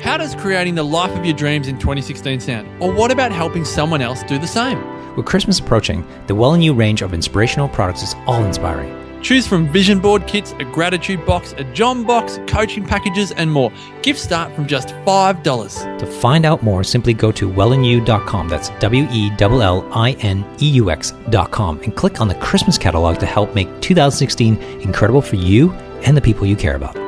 How does creating the life of your dreams in 2016 sound? Or what about helping someone else do the same? With Christmas approaching, the Well and You range of inspirational products is all inspiring. Choose from vision board kits, a gratitude box, a John box, coaching packages, and more. Gifts start from just $5. To find out more, simply go to wellandyou.com. That's W E L L I N E U X.com and click on the Christmas catalog to help make 2016 incredible for you and the people you care about.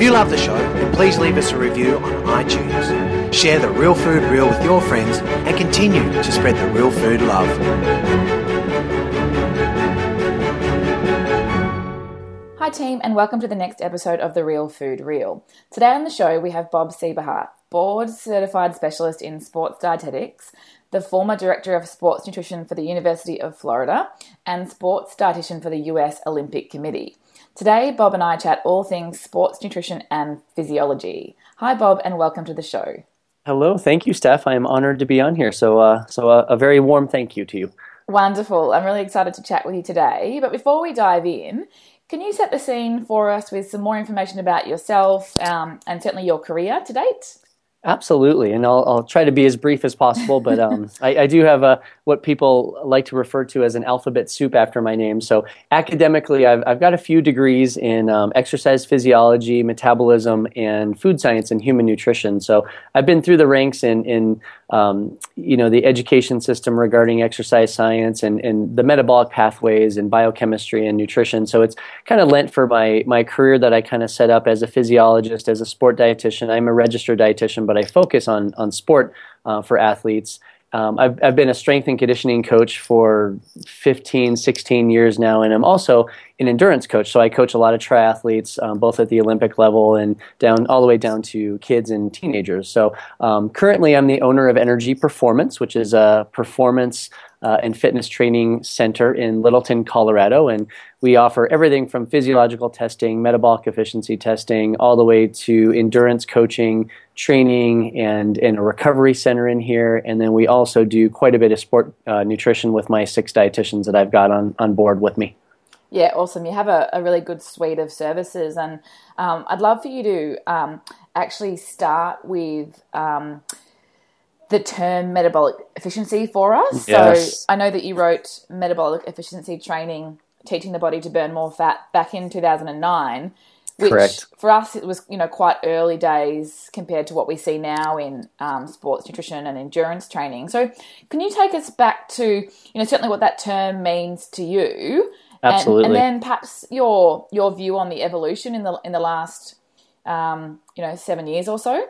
If you love the show, please leave us a review on iTunes. Share the Real Food Reel with your friends and continue to spread the real food love. Hi, team, and welcome to the next episode of The Real Food Reel. Today on the show, we have Bob Seebohar, board certified specialist in sports dietetics, the former director of sports nutrition for the University of Florida, and sports dietitian for the US Olympic Committee. Today, Bob and I chat all things sports nutrition and physiology. Hi, Bob, and welcome to the show. Hello, thank you, Steph. I am honored to be on here. So, uh, so a, a very warm thank you to you. Wonderful. I'm really excited to chat with you today. But before we dive in, can you set the scene for us with some more information about yourself um, and certainly your career to date? Absolutely, and I'll, I'll try to be as brief as possible. But um, I, I, do have a what people like to refer to as an alphabet soup after my name. So academically, I've, I've got a few degrees in um, exercise physiology, metabolism, and food science and human nutrition. So I've been through the ranks in in um, you know the education system regarding exercise science and, and the metabolic pathways and biochemistry and nutrition. So it's kind of lent for my my career that I kind of set up as a physiologist, as a sport dietitian. I'm a registered dietitian, but I focus on on sport uh, for athletes. Um, I've, I've been a strength and conditioning coach for 15, 16 years now, and I'm also an endurance coach. So I coach a lot of triathletes, um, both at the Olympic level and down all the way down to kids and teenagers. So um, currently, I'm the owner of eNRG Performance, which is a performance uh, and fitness training center in Littleton, Colorado, and we offer everything from physiological testing, metabolic efficiency testing, all the way to endurance coaching, training, and, and a recovery center in here. And then we also do quite a bit of sport uh, nutrition with my six dietitians that I've got on, on board with me. Yeah, awesome. You have a, a really good suite of services, and um, I'd love for you to um, actually start with um, the term metabolic efficiency for us. Yes. So I know that you wrote metabolic efficiency training teaching the body to burn more fat back in 2009 which Correct. for us it was you know quite early days compared to what we see now in um, sports nutrition and endurance training so can you take us back to you know certainly what that term means to you Absolutely. and, and then perhaps your your view on the evolution in the in the last um, you know seven years or so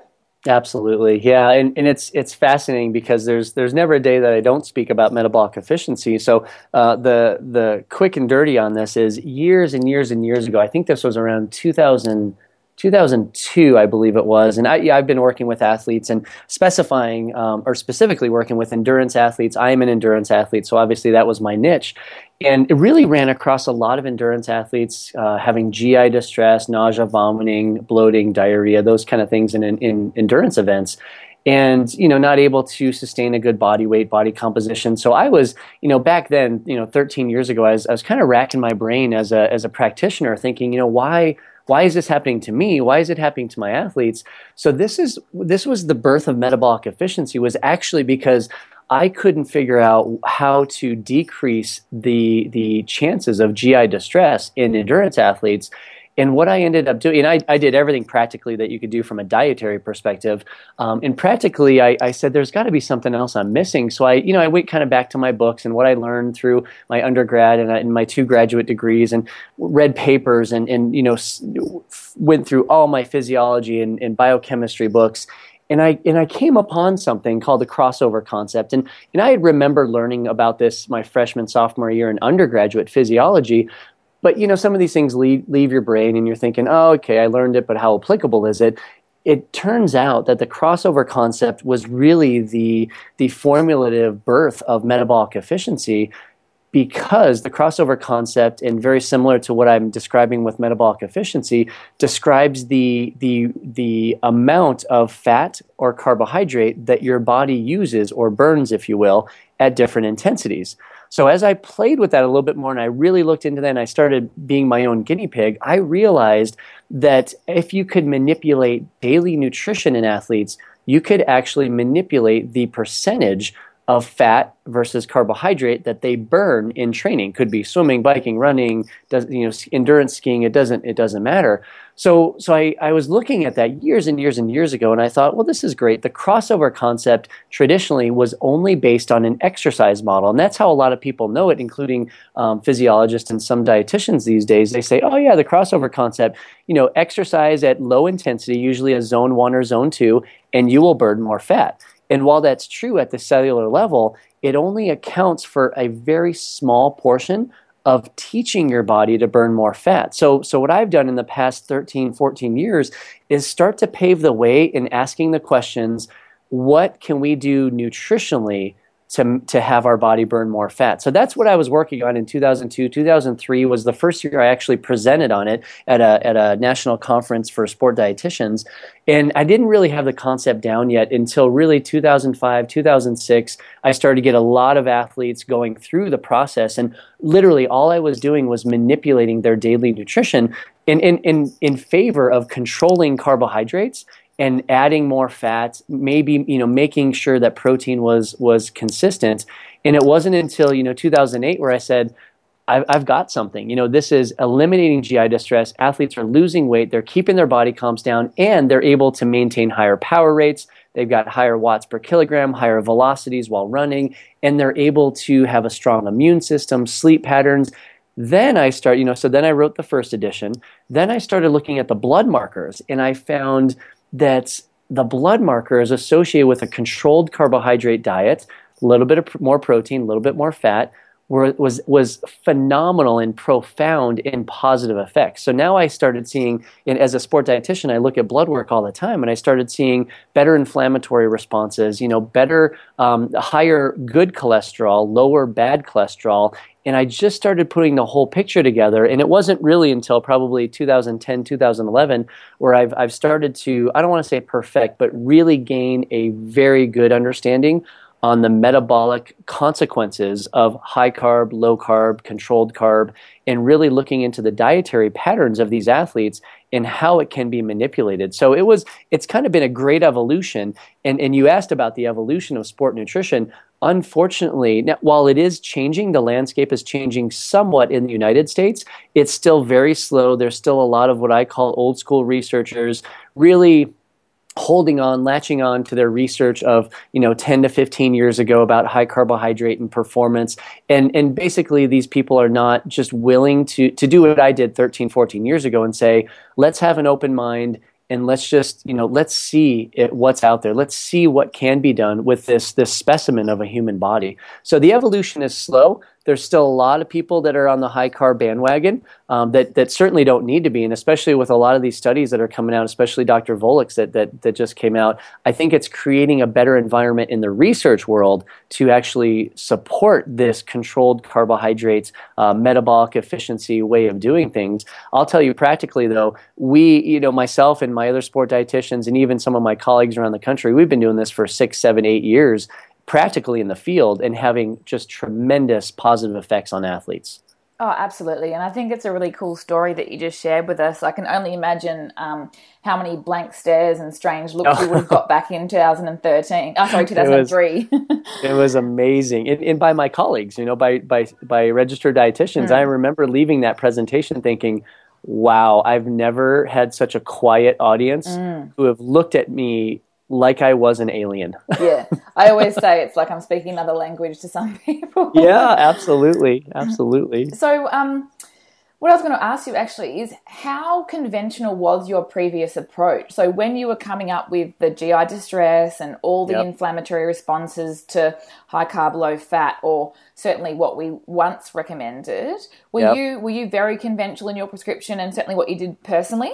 Absolutely, yeah, and, and it's it's fascinating because there's there's never a day that I don't speak about metabolic efficiency. So uh, the the quick and dirty on this is years and years and years ago. I think this was around 2000. 2002, I believe it was, and I, I've been working with athletes and specifying, um, or specifically working with endurance athletes. I am an endurance athlete, so obviously that was my niche, and it really ran across a lot of endurance athletes uh, having GI distress, nausea, vomiting, bloating, diarrhea, those kind of things in, in, in endurance events. And you know not able to sustain a good body weight body composition. So i was you know back then you know 13 years ago i was, I was kind of racking my brain as a as a practitioner thinking you know why why is this happening to me why is it happening to my athletes so this is this was the birth of metabolic efficiency was actually because I couldn't figure out how to decrease the the chances of GI distress in endurance athletes. And what I ended up doing, and I, I did everything practically that you could do from a dietary perspective. Um, and practically, I, I said, there's got to be something else I'm missing. So I, you know, I went kind of back to my books and what I learned through my undergrad and, and my two graduate degrees, and read papers and, and you know, went through all my physiology and, and biochemistry books and I and I came upon something called the crossover concept, and and I had remember learning about this my freshman sophomore year in undergraduate physiology. But you know, some of these things leave leave your brain, and you're thinking, "Oh, okay, I learned it, but how applicable is it?" it turns out that the crossover concept was really the the formulative birth of metabolic efficiency because the crossover concept and very similar to what I'm describing with metabolic efficiency describes the the the amount of fat or carbohydrate that your body uses or burns if you will at different intensities. So as I played with that a little bit more and I really looked into that and I started being my own guinea pig, I realized that if you could manipulate daily nutrition in athletes, you could actually manipulate the percentage of fat versus carbohydrate that they burn in training. Could be swimming biking running does you know endurance skiing it doesn't it doesn't matter. So so I, I was looking at that years and years and years ago and i thought well this is great. The crossover concept traditionally was only based on an exercise model and that's how a lot of people know it including um, physiologists and some dietitians these days. They say oh yeah the crossover concept you know exercise at low intensity usually a zone one or zone two and you will burn more fat and while that's true at the cellular level, it only accounts for a very small portion of teaching your body to burn more fat. So, so what I've done in the past 13, 14 years is start to pave the way in asking the questions what can we do nutritionally to, to have our body burn more fat. So that's what I was working on in 2002. 2003 was the first year I actually presented on it at a, at a national conference for sport dietitians. And I didn't really have the concept down yet until really 2005, 2006. I started to get a lot of athletes going through the process. And literally all I was doing was manipulating their daily nutrition in, in, in, in favor of controlling carbohydrates and adding more fat, maybe you know making sure that protein was was consistent. And it wasn't until you know 2008 where I said, I've, I've got something. You know, this is eliminating GI distress. Athletes are losing weight, they're keeping their body comps down, and they're able to maintain higher power rates. They've got higher watts per kilogram, higher velocities while running, and they're able to have a strong immune system, sleep patterns. Then I start, you know, so then I wrote the first edition. Then I started looking at the blood markers, and I found that the blood marker is associated with a controlled carbohydrate diet, a little bit of more protein, a little bit more fat, was was phenomenal and profound in positive effects. So now I started seeing, as a sport dietitian, I look at blood work all the time, and I started seeing better inflammatory responses. You know, better, um, higher good cholesterol, lower bad cholesterol, and I just started putting the whole picture together. And it wasn't really until probably 2010, 2011, where I've, I've started to, I don't want to say perfect, but really gain a very good understanding on the metabolic consequences of high carb, low carb, controlled carb, and really looking into the dietary patterns of these athletes and how it can be manipulated. So it was it's kind of been a great evolution. And and you asked about the evolution of sport nutrition. Unfortunately, now, while it is changing, the landscape is changing somewhat in the United States. It's still very slow. There's still a lot of what I call old school researchers really holding on, latching on to their research of you know 10 to 15 years ago about high carbohydrate and performance, and and basically these people are not just willing to to do what I did 13, 14 years ago and say let's have an open mind and let's just you know let's see it, what's out there. Let's see what can be done with this this specimen of a human body. So the evolution is slow there's still a lot of people that are on the high carb bandwagon um, that, that certainly don't need to be, and especially with a lot of these studies that are coming out, especially Dr. Volek's that, that, that just came out, I think it's creating a better environment in the research world to actually support this controlled carbohydrates, uh, metabolic efficiency way of doing things. I'll tell you practically though, we, you know, myself and my other sport dietitians, and even some of my colleagues around the country, we've been doing this for six, seven, eight years practically in the field and having just tremendous positive effects on athletes. Oh, absolutely. And I think it's a really cool story that you just shared with us. I can only imagine um, how many blank stares and strange looks oh. you would have got back in 2013. Oh, sorry, 2003. It was, it was amazing. And, and, by my colleagues, you know, by, by, by registered dietitians. Mm. I remember leaving that presentation thinking, wow, I've never had such a quiet audience mm. who have looked at me like I was an alien. yeah. I always say it's like I'm speaking another language to some people. yeah, absolutely. Absolutely. So, um, what I was going to ask you actually is how conventional was your previous approach? So, when you were coming up with the GI distress and all the yep. inflammatory responses to high carb, low fat, or certainly what we once recommended, were yep. you were you very conventional in your prescription and certainly what you did personally?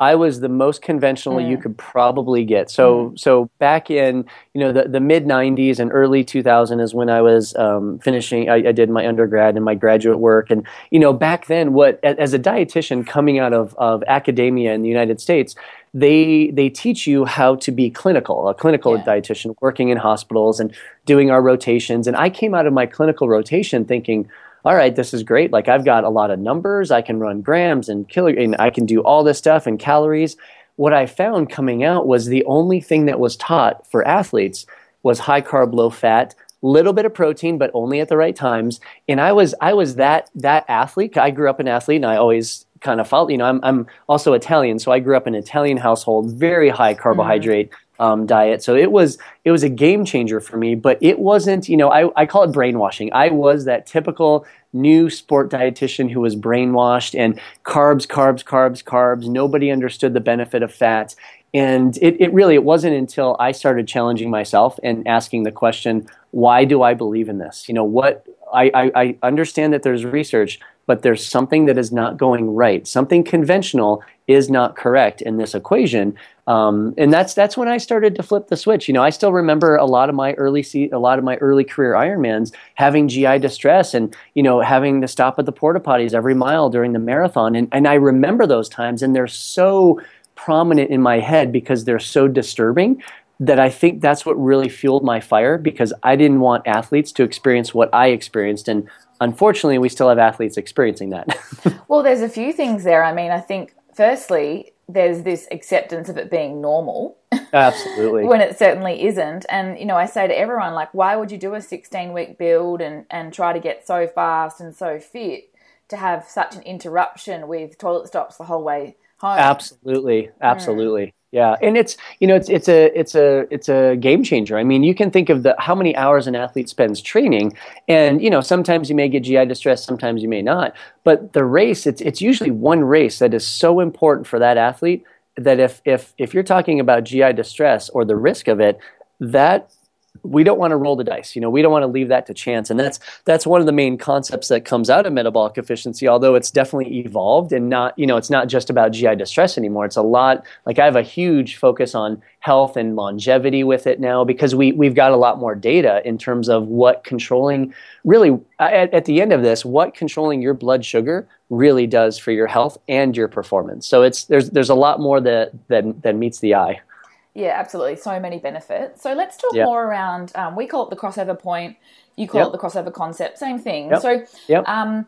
I was the most conventional mm. you could probably get. So, mm. so back in you know the, the mid '90s and early 2000 is when I was um, finishing. I, I, did my undergrad and my graduate work, and you know back then, what as a dietitian coming out of, of academia in the United States, they they teach you how to be clinical, a clinical yeah. dietitian working in hospitals and doing our rotations. And I came out of my clinical rotation thinking all right, this is great. Like I've got a lot of numbers. I can run grams and kilo, and I can do all this stuff and calories. What I found coming out was the only thing that was taught for athletes was high carb, low fat, little bit of protein, but only at the right times. And I was I was that that athlete. I grew up an athlete, and I always kind of felt. You know, I'm I'm also Italian, so I grew up in an Italian household, very high carbohydrate. Mm um, diet. So it was it was a game changer for me, but it wasn't. You know, I, I call it brainwashing. I was that typical new sport dietitian who was brainwashed and carbs, carbs, carbs, carbs. Nobody understood the benefit of fat. And it, it really it wasn't until I started challenging myself and asking the question, why do I believe in this? You know, what I, I, I understand that there's research, but there's something that is not going right. Something conventional is not correct in this equation. Um, and that's that's when I started to flip the switch. You know, I still remember a lot of my early a lot of my early career Ironmans having GI distress and you know having to stop at the porta potties every mile during the marathon. And and I remember those times, and they're so prominent in my head because they're so disturbing that I think that's what really fueled my fire because I didn't want athletes to experience what I experienced. And unfortunately, we still have athletes experiencing that. well, there's a few things there. I mean, I think firstly, there's this acceptance of it being normal. Absolutely. when it certainly isn't. And, you know, I say to everyone, like, why would you do a 16 week build and, and try to get so fast and so fit to have such an interruption with toilet stops the whole way home? Absolutely. Absolutely. Mm. Yeah, and it's you know it's it's a it's a it's a game changer. I mean, you can think of the how many hours an athlete spends training, and you know sometimes you may get GI distress, sometimes you may not. But the race, it's it's usually one race that is so important for that athlete that if if if you're talking about GI distress or the risk of it, that we don't want to roll the dice. You know, we don't want to leave that to chance. And that's that's one of the main concepts that comes out of metabolic efficiency, although it's definitely evolved and not, you know, it's not just about GI distress anymore. It's a lot like I have a huge focus on health and longevity with it now because we we've got a lot more data in terms of what controlling really at, at the end of this, what controlling your blood sugar really does for your health and your performance. So it's there's there's a lot more that that, that meets the eye. Yeah, absolutely. So many benefits. So let's talk yep. more around. Um, we call it the crossover point. You call yep. it the crossover concept. Same thing. Yep. So. Um,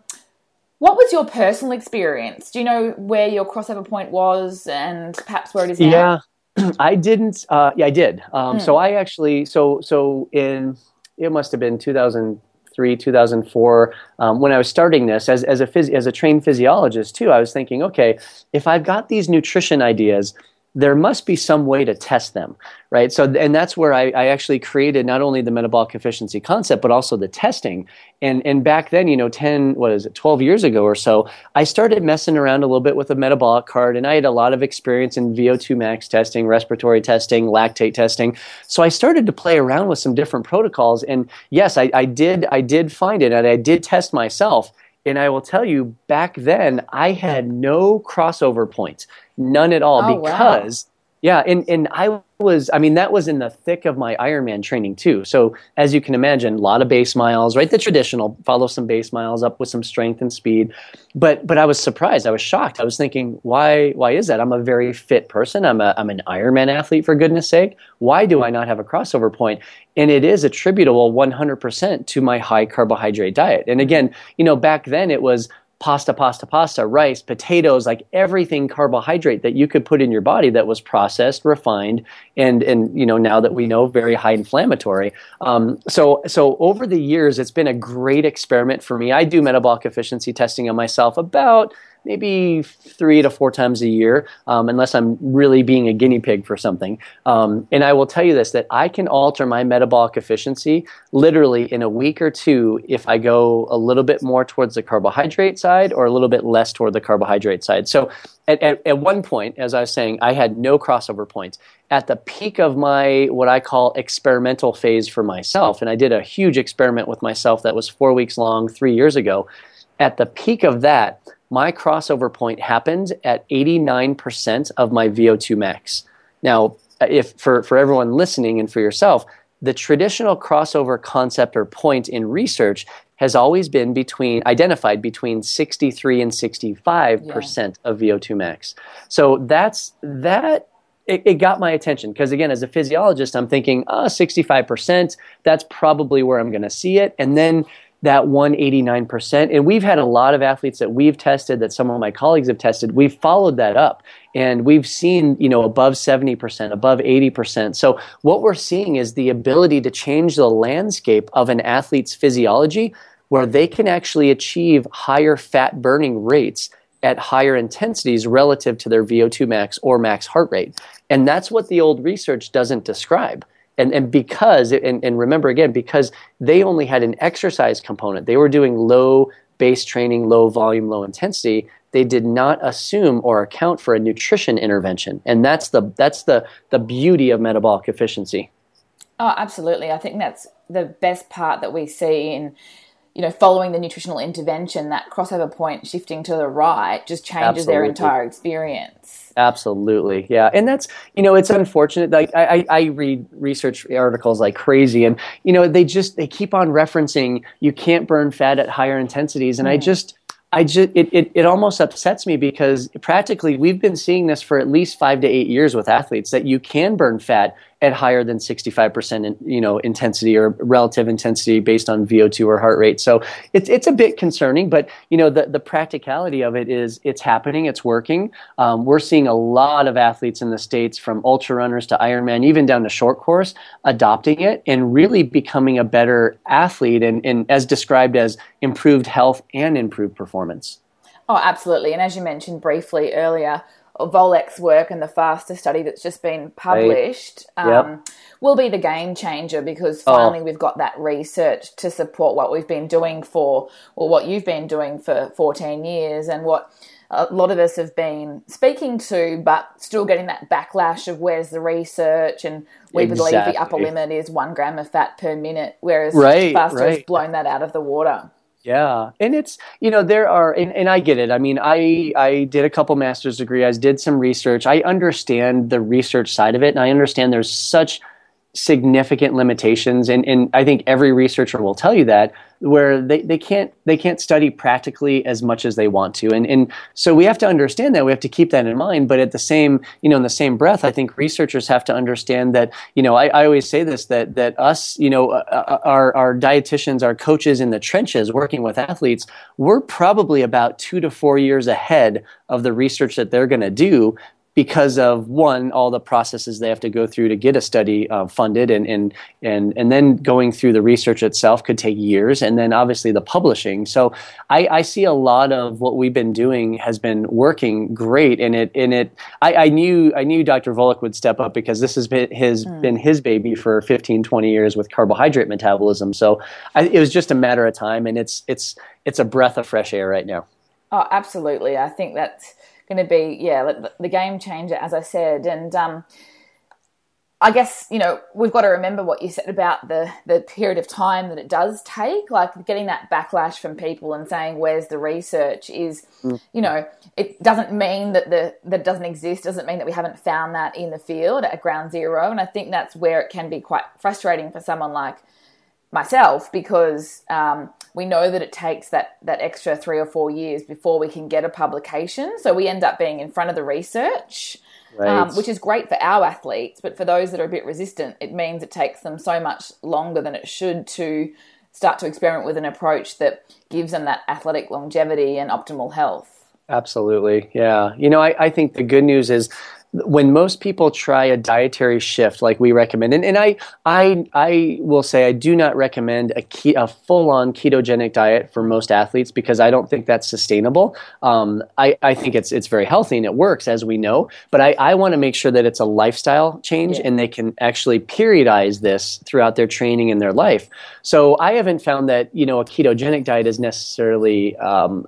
what was your personal experience? Do you know where your crossover point was, and perhaps where it is now? Yeah, I didn't. Uh, yeah, I did. Um, mm. So I actually. So so in it must have been 2003, 2004 um, when I was starting this as as a phys- as a trained physiologist too. I was thinking, okay, if I've got these nutrition ideas there must be some way to test them, right? So, and that's where I, I, actually created not only the metabolic efficiency concept, but also the testing. And and back then, you know, ten, what is it, twelve years ago or so, I started messing around a little bit with a metabolic card, and I had a lot of experience in VO2 max testing, respiratory testing, lactate testing. So I started to play around with some different protocols. And yes, I, I did, I did find it, and I did test myself. And I will tell you, back then, I had no crossover points, none at all, oh, because, wow. yeah, and, and I was, I mean, that was in the thick of my Ironman training too. So as you can imagine, a lot of base miles, right? The traditional, follow some base miles up with some strength and speed. But, but I was surprised. I was shocked. I was thinking, why, why is that? I'm a very fit person. I'm a, I'm an Ironman athlete for goodness sake. Why do I not have a crossover point? And it is attributable 100% to my high carbohydrate diet. And again, you know, back then it was pasta, pasta, pasta, rice, potatoes, like everything carbohydrate that you could put in your body that was processed, refined, and and you know now that we know very high inflammatory. Um, so so over the years, it's been a great experiment for me. I do metabolic efficiency testing on myself about maybe three to four times a year, um, unless I'm really being a guinea pig for something. Um, and I will tell you this that I can alter my metabolic efficiency literally in a week or two if I go a little bit more towards the carbohydrate side or a little bit less toward the carbohydrate side. So at, at, at one point, as I was saying, I had no crossover points. At the peak of my what I call experimental phase for myself, and I did a huge experiment with myself that was four weeks long three years ago. At the peak of that, my crossover point happened at 89% of my VO2 max. Now, if for, for everyone listening and for yourself, the traditional crossover concept or point in research has always been between identified between 63 and 65 percent yeah. of VO2 max. So that's that. It, it got my attention because again, as a physiologist, I'm thinking, oh, 65 percent. That's probably where I'm going to see it, and then that 189%. And we've had a lot of athletes that we've tested, that some of my colleagues have tested. We've followed that up and we've seen, you know, above 70%, above 80%. So what we're seeing is the ability to change the landscape of an athlete's physiology where they can actually achieve higher fat burning rates at higher intensities relative to their VO2 max or max heart rate. And that's what the old research doesn't describe and and because and, and remember again because they only had an exercise component they were doing low base training low volume low intensity they did not assume or account for a nutrition intervention. And that's the that's the the beauty of metabolic efficiency. Oh absolutely. I think that's the best part that we see in you know, following the nutritional intervention, that crossover point shifting to the right just changes Absolutely. their entire experience. Absolutely, yeah, and that's you know it's unfortunate. Like I, I read research articles like crazy, and you know they just they keep on referencing you can't burn fat at higher intensities, and mm. I just I just it, it, it almost upsets me because practically we've been seeing this for at least five to eight years with athletes that you can burn fat at higher than 65% in, you know intensity or relative intensity based on VO2 or heart rate. So it's it's a bit concerning, but you know the the practicality of it is it's happening, it's working. Um, we're seeing a lot of athletes in the states, from ultra runners to Ironman, even down to short course, adopting it and really becoming a better athlete, and, and as described as improved health and improved performance. Oh, absolutely. And as you mentioned briefly earlier Volek's work and the FASTER study that's just been published right. yep. um, will be the game changer because oh. finally oh. we've got that research to support what we've been doing for, or what you've been doing for 14 years, and what a lot of us have been speaking to, but still getting that backlash of where's the research, and we exactly. believe the upper limit is one gram of fat per minute, whereas right, FASTER right. has blown that out of the water. Yeah, and it's you know there are and, and I get it. I mean, I I did a couple master's degree. I did some research. I understand the research side of it, and I understand there's such significant limitations. And, and I think every researcher will tell you that where they, they can't they can't study practically as much as they want to. And and so we have to understand that. We have to keep that in mind. But at the same you know in the same breath I think researchers have to understand that you know I, I always say this that that us you know uh, uh our our dietitians our coaches in the trenches working with athletes we're probably about 2 to 4 years ahead of the research that they're going to do because of one all the processes they have to go through to get a study uh, funded and, and and and then going through the research itself could take years and then obviously the publishing so I, I see a lot of what we've been doing has been working great and it and it I, I knew I knew Dr. Volek would step up because this has been his mm. been his baby for 15 20 years with carbohydrate metabolism so I, it was just a matter of time and it's it's it's a breath of fresh air right now oh absolutely I think that's going to be yeah the game changer as I said. And um, I guess you know we've got to remember what you said about the the period of time that it does take like getting that backlash from people and saying where's the research? is mm. you know it doesn't mean that the that doesn't exist doesn't mean that we haven't found that in the field at ground zero. And I think that's where it can be quite frustrating for someone like myself because um, we know that it takes that that extra three or four years before we can get a publication. So we end up being in front of the research, um, right. um, which is great for our athletes. But for those that are a bit resistant, it means it takes them so much longer than it should to start to experiment with an approach that gives them that athletic longevity and optimal health. Absolutely, yeah. You know, I, I think the good news is when most people try a dietary shift like we recommend and, and I, I i will say i do not recommend a, ke- a full-on ketogenic diet for most athletes because i don't think that's sustainable um, I, I think it's it's very healthy and it works as we know but i, I want to make sure that it's a lifestyle change yeah. and they can actually periodize this throughout their training and their life so i haven't found that you know a ketogenic diet is necessarily um,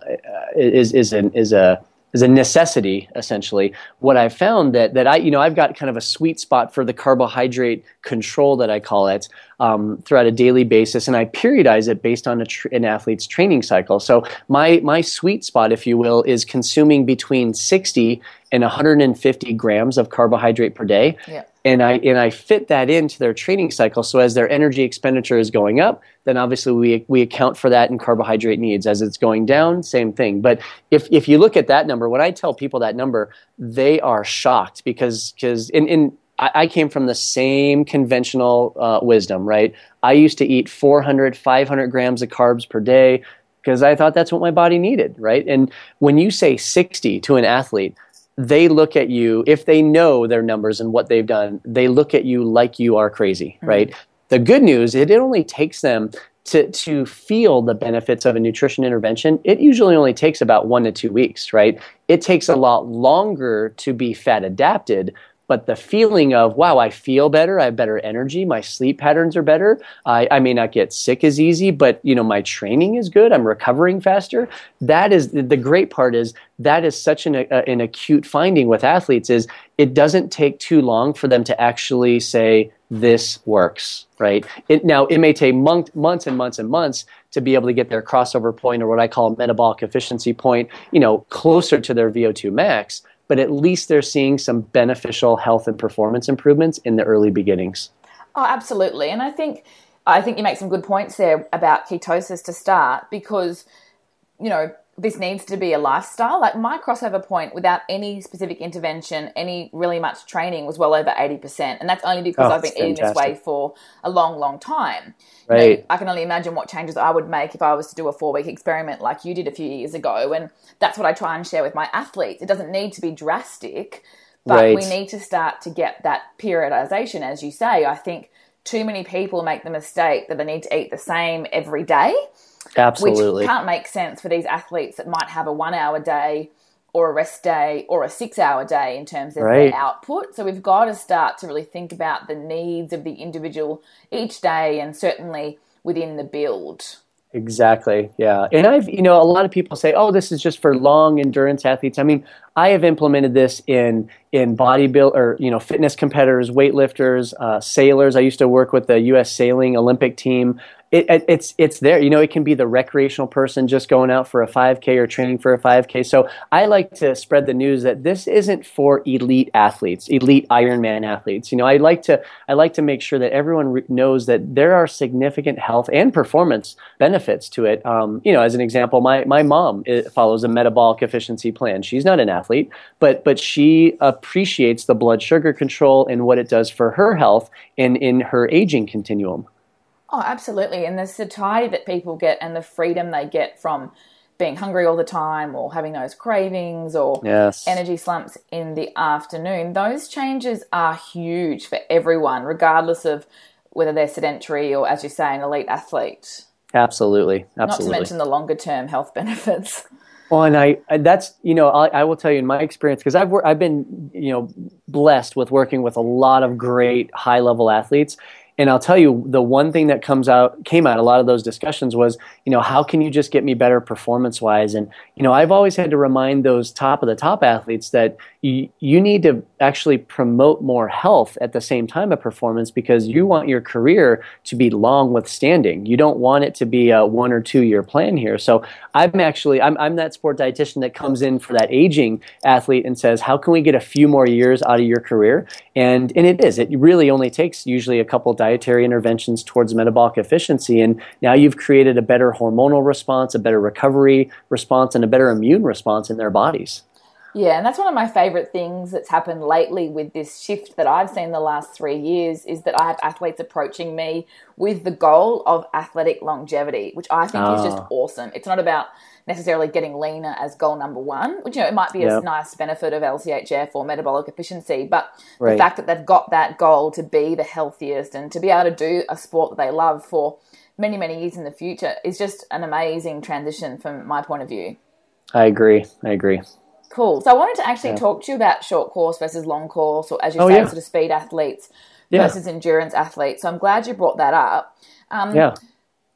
is is an is a is a necessity essentially. What I've found that that I you know I've got kind of a sweet spot for the carbohydrate control that I call it um, throughout a daily basis, and I periodize it based on tr- an athlete's training cycle. So my my sweet spot, if you will, is consuming between 60 and 150 grams of carbohydrate per day. Yeah. And I and I fit that into their training cycle. So as their energy expenditure is going up, then obviously we we account for that in carbohydrate needs. As it's going down, same thing. But if if you look at that number, when I tell people that number, they are shocked because because in, in I, came from the same conventional uh, wisdom, right? I used to eat 400, 500 grams of carbs per day because I thought that's what my body needed, right? And when you say 60 to an athlete, they look at you, if they know their numbers and what they've done, they look at you like you are crazy, mm-hmm. right? The good news, it, it only takes them to, to feel the benefits of a nutrition intervention, it usually only takes about one to two weeks, right? It takes a lot longer to be fat adapted, but the feeling of wow i feel better i have better energy my sleep patterns are better. I, I, may not get sick as easy but you know my training is good. I'm recovering faster. That is the great part is that is such an, a, an acute finding with athletes is it doesn't take too long for them to actually say this works right? It, now it may take month, months and months and months to be able to get their crossover point or what i call metabolic efficiency point you know closer to their vo2 max but at least they're seeing some beneficial health and performance improvements in the early beginnings. Oh, absolutely. And I think I think you make some good points there about ketosis to start because you know this needs to be a lifestyle. Like my crossover point without any specific intervention, any really much training was well over 80%. And that's only because oh, I've been eating this way for a long, long time. Right. You know, I can only imagine what changes I would make if I was to do a four week experiment like you did a few years ago. And that's what I try and share with my athletes. It doesn't need to be drastic, but right. we need to start to get that periodization, as you say. I think too many people make the mistake that they need to eat the same every day Absolutely. Which can't make sense for these athletes that might have a one hour day or a rest day or a six hour day in terms of right. their output. So we've got to start to really think about the needs of the individual each day and certainly within the build. Exactly. Yeah. And I've, you know, a lot of people say, "Oh, this is just for long endurance athletes." I mean, I have implemented this in in bodybuild or you know fitness competitors, weightlifters, uh, sailors. I used to work with the U.S. sailing Olympic team it, it, it's it's there. You know, it can be the recreational person just going out for a 5K or training for a 5K. So I like to spread the news that this isn't for elite athletes, elite Ironman athletes. You know, I like to I like to make sure that everyone re- knows that there are significant health and performance benefits to it. Um, you know, as an example, my my mom follows a metabolic efficiency plan. She's not an athlete, but but she appreciates the blood sugar control and what it does for her health and in her aging continuum. Oh, absolutely. And the satiety that people get and the freedom they get from being hungry all the time or having those cravings or yes. energy slumps in the afternoon, those changes are huge for everyone, regardless of whether they're sedentary or, as you say, an elite athlete. Absolutely. Absolutely. Not to mention the longer term health benefits. Well, and I, that's you know I, I will tell you in my experience because I've I've been you know blessed with working with a lot of great high level athletes, and I'll tell you, the one thing that comes out came out a lot of those discussions was, you know, how can you just get me better performance wise? And you know, I've always had to remind those top of the top athletes that you, you need to actually promote more health at the same time of performance because you want your career to be long withstanding. You don't want it to be a one or two year plan here. So I'm actually I'm, I'm that sport dietitian that comes in for that aging athlete and says, how can we get a few more years out of your career? And and it is. It really only takes usually a couple dietary interventions towards metabolic efficiency. And now you've created a better hormonal response, a better recovery response, and a better immune response in their bodies. Yeah, and that's one of my favorite things that's happened lately with this shift that I've seen the last three years is that I have athletes approaching me with the goal of athletic longevity, which I think oh. is just ah. awesome. It's not about necessarily getting leaner as goal number one, which you know it might be yep. a nice benefit of LCHF or metabolic efficiency, but right. the fact that they've got that goal to be the healthiest and to be able to do a sport that they love for many many years in the future is just an amazing transition from my point of view. I agree. I agree. Cool. So I wanted to actually yeah. talk to you about short course versus long course, or as you oh, say, yeah. sort of speed athletes yeah. versus endurance athletes. So I'm glad you brought that up. Um, yeah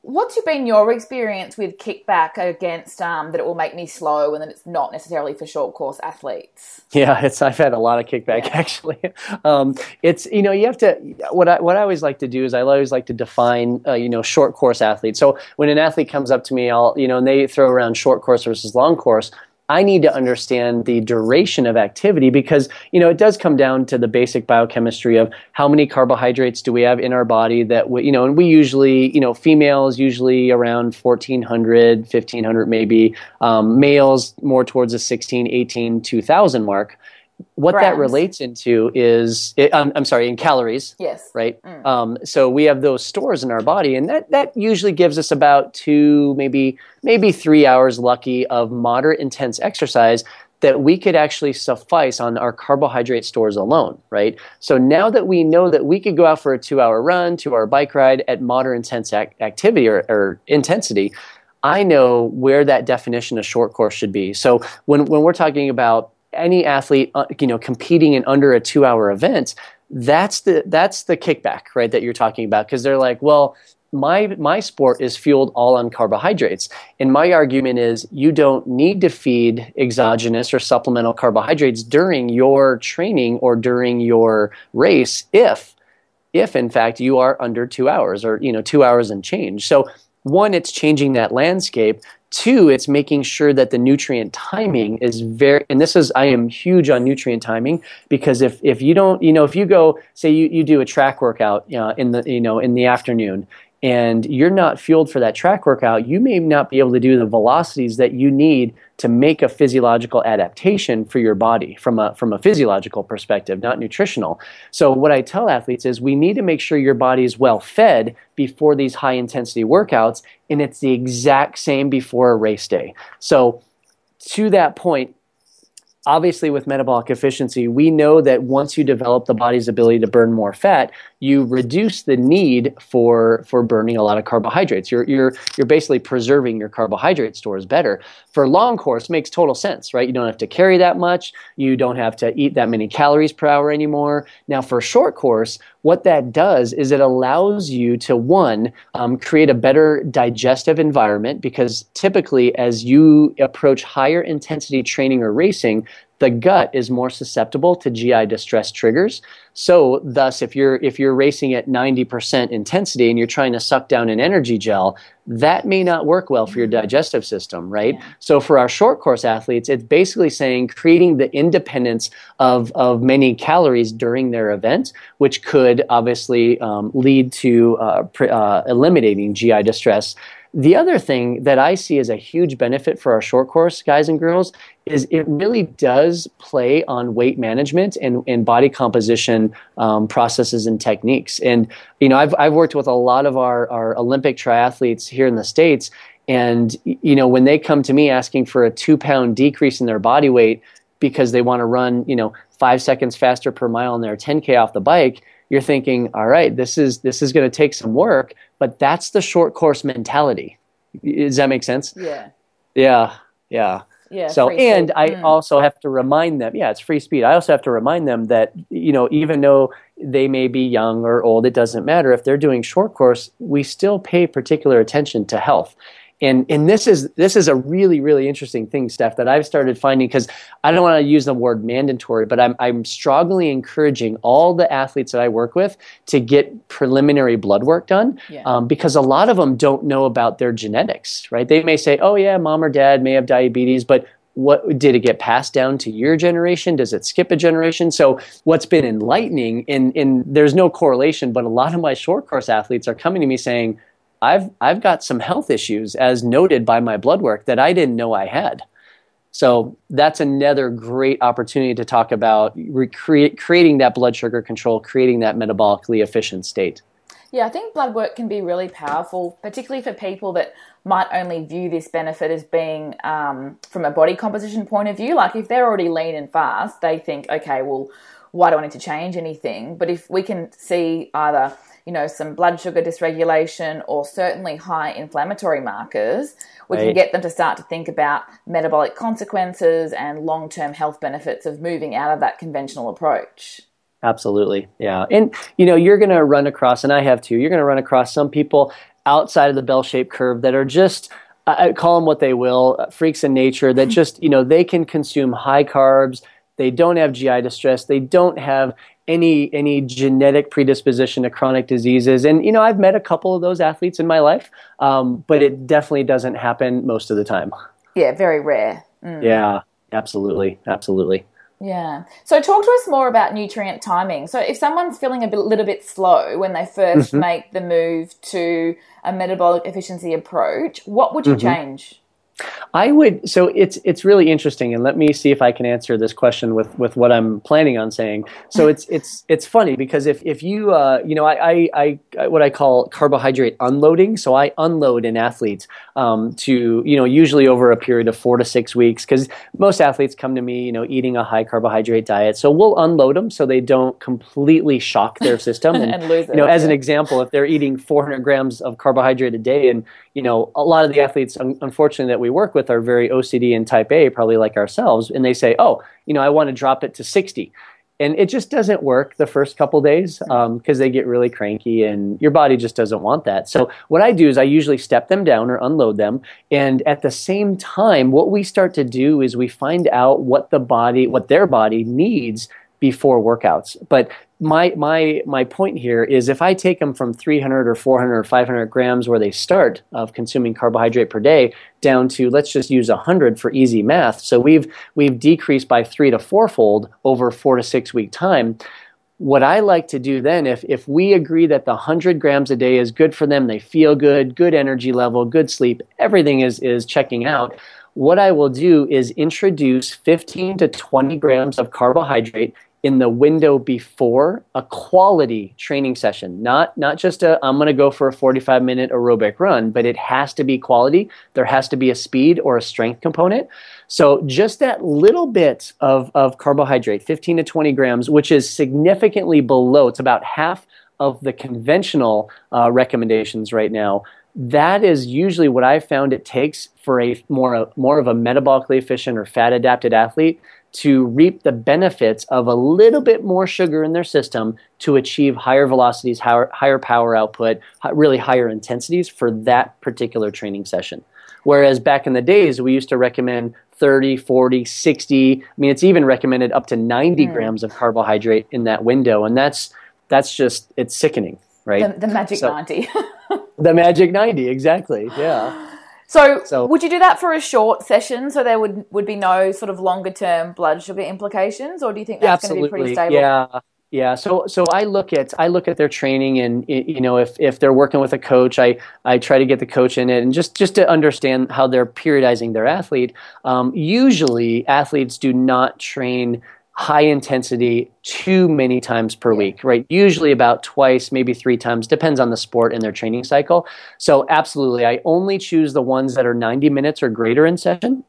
What's been your experience with kickback against um, that it will make me slow and that it's not necessarily for short course athletes? Yeah, it's I've had a lot of kickback yeah. actually. Um, it's you know you have to what I what I always like to do is I always like to define uh, you know short course athletes. So when an athlete comes up to me, I'll you know and they throw around short course versus long course. I need to understand the duration of activity because, you know, it does come down to the basic biochemistry of how many carbohydrates do we have in our body that, we, you know, and we usually, you know, females usually around 1400, 1500 maybe, um, males more towards the 16, 18, 2000 mark what Grams. that relates into is it, I'm, I'm, sorry in calories yes right mm. um, so we have those stores in our body and that, that usually gives us about two maybe maybe three hours lucky of moderate intense exercise that we could actually suffice on our carbohydrate stores alone right so now that we know that we could go out for a two hour run two hour bike ride at moderate intense ac- activity or, or intensity I know where that definition of short course should be. So when, when we're talking about any athlete, uh, you know, competing in under a two-hour event, that's the that's the kickback, right? That you're talking about because they're like, well, my my sport is fueled all on carbohydrates and my argument is you don't need to feed exogenous or supplemental carbohydrates during your training or during your race if if in fact you are under 2 hours or you know 2 hours and change so one it's changing that landscape Two, it's making sure that the nutrient timing is very, and this is, I am huge on nutrient timing because if, if you don't, you know, if you go, say you, you do a track workout uh, in the, you know, in the afternoon and you're not fueled for that track workout, you may not be able to do the velocities that you need to make a physiological adaptation for your body from a, from a physiological perspective, not nutritional. So, what I tell athletes is we need to make sure your body is well fed before these high intensity workouts, and it's the exact same before a race day. So, to that point, obviously with metabolic efficiency, we know that once you develop the body's ability to burn more fat, you reduce the need for for burning a lot of carbohydrates. You're you're you're basically preserving your carbohydrate stores better. For long course makes total sense, right? You don't have to carry that much, you don't have to eat that many calories per hour anymore. Now for short course, what that does is it allows you to one um, create a better digestive environment because typically as you approach higher intensity training or racing the gut is more susceptible to GI distress triggers. So thus if you're if you're racing at 90% intensity and you're trying to suck down an energy gel, that may not work well for your digestive system, right? Yeah. So for our short course athletes, it's basically saying creating the independence of of many calories during their event, which could obviously um, lead to uh, pre- uh, eliminating GI distress. The other thing that I see as a huge benefit for our short course guys and girls is it really does play on weight management and, and body composition um, processes and techniques. And, you know, I've, I've worked with a lot of our, our Olympic triathletes here in the States. And, you know, when they come to me asking for a two pound decrease in their body weight because they want to run, you know, five seconds faster per mile on their 10K off the bike, you're thinking, all right, this is, this is going to take some work, but that's the short course mentality. Does that make sense? Yeah. Yeah. Yeah. Yeah, so and I mm. also have to remind them, yeah, it's free speed. I also have to remind them that you know even though they may be young or old, it doesn't matter if they're doing short course. We still pay particular attention to health, and and this is this is a really really interesting thing, Steph, that I've started finding because I don't want to use the word mandatory, but I'm I'm strongly encouraging all the athletes that I work with to get preliminary blood work done yeah. um, because a lot of them don't know about their genetics, right? They may say, oh yeah, mom or dad may have diabetes, but what did it get passed down to your generation does it skip a generation so what's been enlightening in in there's no correlation but a lot of my short course athletes are coming to me saying I've I've got some health issues as noted by my blood work that I didn't know I had. So that's another great opportunity to talk about recreate, creating that blood sugar control, creating that metabolically efficient state. Yeah, I think blood work can be really powerful, particularly for people that might only view this benefit as being um, from a body composition point of view. Like if they're already lean and fast, they think, okay, well, why do I need to change anything? But if we can see either you know, some blood sugar dysregulation or certainly high inflammatory markers, we right. can get them to start to think about metabolic consequences and long term health benefits of moving out of that conventional approach. Absolutely. Yeah. And, you know, you're going to run across, and I have too, you're going to run across some people outside of the bell shaped curve that are just I call them what they will, uh, freaks in nature that just, you know, they can consume high carbs. They don't have GI distress. They don't have any any genetic predisposition to chronic diseases. And you know, I've met a couple of those athletes in my life, um, but it definitely doesn't happen most of the time. Yeah, very rare. Mm. Yeah, absolutely, absolutely. Yeah. So talk to us more about nutrient timing. So if someone's feeling a bit, little bit slow when they 1st mm-hmm. make the move to a metabolic efficiency approach, what would you mm-hmm. change? I would. So it's it's really interesting, and let me see if I can answer this question with with what I'm planning on saying. So it's it's it's funny because if if you uh, you know I, I, I what I call carbohydrate unloading. So I unload in athletes um, to you know usually over a period of four to six weeks because most athletes come to me you know eating a high carbohydrate diet. So we'll unload them so they don't completely shock their system and, and lose it. You know, as an example, if they're eating 400 grams of carbohydrate a day, and you know a lot of the athletes, unfortunately, that we work with are very OCD and type A, probably like ourselves, and they say, oh, you know, I want to drop it to 60. And it just doesn't work the first couple days because um, they get really cranky and your body just doesn't want that. So, what I do is I usually step them down or unload them. And at the same time, what we start to do is we find out what the body, what their body needs before workouts. But my my my point here is if I take them from 300 or 400 or 500 grams where they start of consuming carbohydrate per day down to let's just use 100 for easy math. So we've we've decreased by three to fourfold over four to six week time. What I like to do then, if if we agree that the 100 grams a day is good for them, they feel good, good energy level, good sleep, everything is is checking out what I will do is introduce 15 to 20 grams of carbohydrate in the window before a quality training session. Not not just a i'm going to go for a 45 minute aerobic run but it has to be quality. There has to be a speed or a strength component. So just that little bit of, of carbohydrate 15 to 20 grams which is significantly below it's about half of the conventional uh, recommendations right now that is usually what i found it takes for a more more of a metabolically efficient or fat adapted athlete to reap the benefits of a little bit more sugar in their system to achieve higher velocities, higher, higher power output, really higher intensities for that particular training session. Whereas back in the days, we used to recommend 30, 40, 60. I mean, it's even recommended up to 90 mm. grams of carbohydrate in that window. And that's, that's just, it's sickening, right? The, the magic so, 90. the magic 90, exactly. Yeah. So, so, would you do that for a short session so there would, would be no sort of longer term blood sugar implications, or do you think that's yeah, going to be pretty stable? Yeah, yeah. So so I look at I look at their training, and you know if if they're working with a coach, I I try to get the coach in it, and just just to understand how they're periodizing their athlete. Um, usually, athletes do not train high intensity too many times per week, right? Usually about twice, maybe three times, depends on the sport and their training cycle. So, absolutely, I only choose the ones that are 90 minutes or greater in session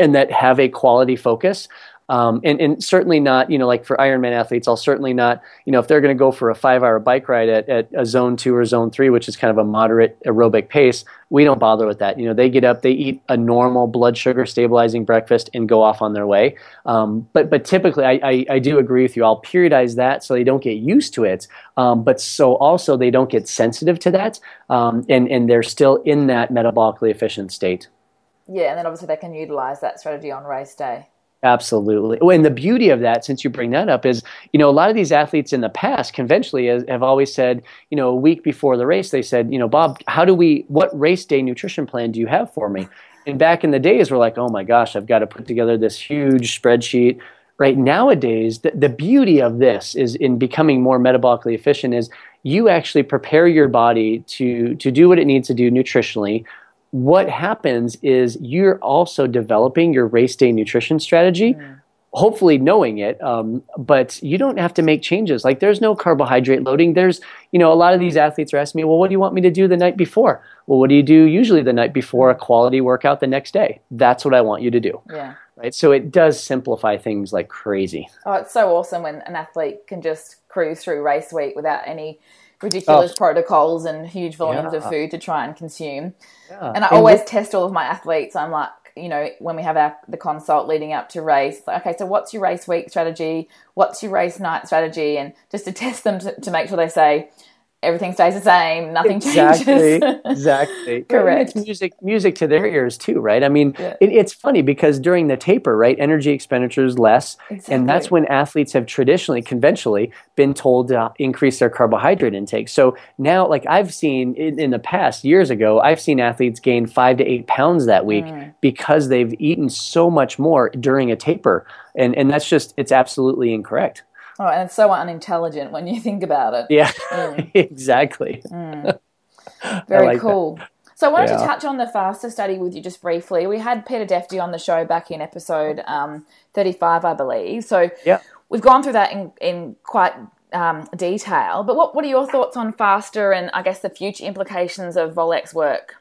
and that have a quality focus. Um, and, and certainly not, you know, like for Ironman athletes, I'll certainly not, you know, if they're going to go for a five hour bike ride at, at a zone two or zone three, which is kind of a moderate aerobic pace, we don't bother with that. You know, they get up, they eat a normal blood sugar stabilizing breakfast and go off on their way. Um, but, but typically, I, I, I, do agree with you. I'll periodize that so they don't get used to it, um, but so also they don't get sensitive to that um, and, and they're still in that metabolically efficient state. Yeah, and then obviously they can utilize that strategy on race day. Absolutely. and the beauty of that, since you bring that up, is you know a lot of these athletes in the past, conventionally, have always said, you know, a week before the race, they said, you know, Bob, how do we? What race day nutrition plan do you have for me? And back in the days, we're like, oh my gosh, I've got to put together this huge spreadsheet. Right nowadays, the, the beauty of this is in becoming more metabolically efficient is you actually prepare your body to to do what it needs to do nutritionally what happens is you're also developing your race day nutrition strategy. Mm. Hopefully, knowing it, um, but you don't have to make changes. Like, there's no carbohydrate loading. There's, you know, a lot of these athletes are asking me, well, what do you want me to do the night before? Well, what do you do usually the night before a quality workout the next day? That's what I want you to do. Yeah. Right. So it does simplify things like crazy. Oh, it's so awesome when an athlete can just cruise through race week without any ridiculous oh. protocols and huge volumes yeah. of food to try and consume. Yeah. And I and always test all of my athletes. I'm like, you know, when we have our the consult leading up to race, like, okay, so what's your race week strategy? What's your race night strategy? And just to test them to, to make sure they say, everything stays the same, nothing exactly, changes. exactly. Correct. It's music, music to their ears too, right? I mean, Yeah. it, it's funny because during the taper, right, energy expenditure is less, and that's when athletes have traditionally, conventionally, been told to increase their carbohydrate intake. So now, like I've seen in, in the past years ago, I've seen athletes gain five to eight pounds that week Mm. because they've eaten so much more during a taper, and and that's just it's absolutely incorrect. Oh, and it's so unintelligent when you think about it. Yeah, Mm. exactly. Very like that. cool. So I wanted to touch on the faster study with you just briefly. We had Peter Defty on the show back in episode um, 35, I believe. So Yeah. we've gone through that in, in quite um, detail. But what, what are your thoughts on faster and I guess the future implications of Volek's work?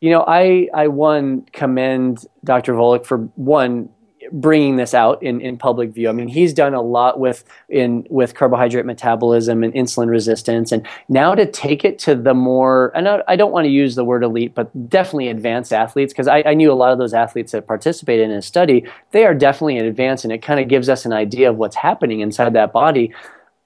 You know, I I one commend Dr. Volek for one bringing this out in, in public view. I mean, he's done a lot with in with carbohydrate metabolism and insulin resistance, and now to take it to the more I know I don't want to use the word elite, but definitely advanced athletes because I, I knew a lot of those athletes that participated in his study. They are definitely advanced, and it kind of gives us an idea of what's happening inside that body.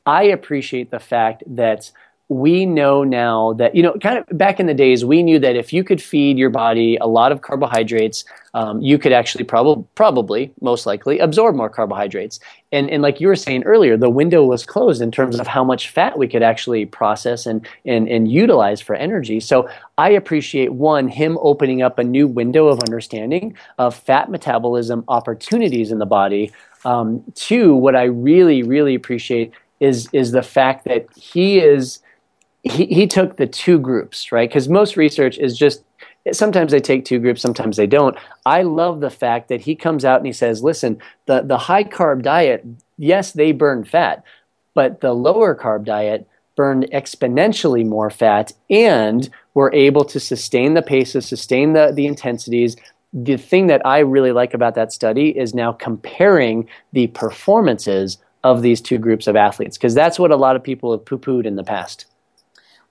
I appreciate the fact that we know now that you know kind of back in the days we knew that if you could feed your body a lot of carbohydrates um, you could actually probably probably most likely absorb more carbohydrates. And and like you were saying earlier the window was closed in terms of how much fat we could actually process and and, and utilize for energy. So i appreciate one him opening up a new window of understanding of fat metabolism opportunities in the body. Um, two what i really really appreciate is is the fact that he is he, he took the two groups, right? Because most research is just sometimes they take two groups, sometimes they don't. I love the fact that he comes out and he says, listen, the, the high carb diet, yes, they burn fat, but the lower carb diet burned exponentially more fat and were able to sustain the paces, sustain the, the intensities. The thing that I really like about that study is now comparing the performances of these two groups of athletes, because that's what a lot of people have poo pooed in the past.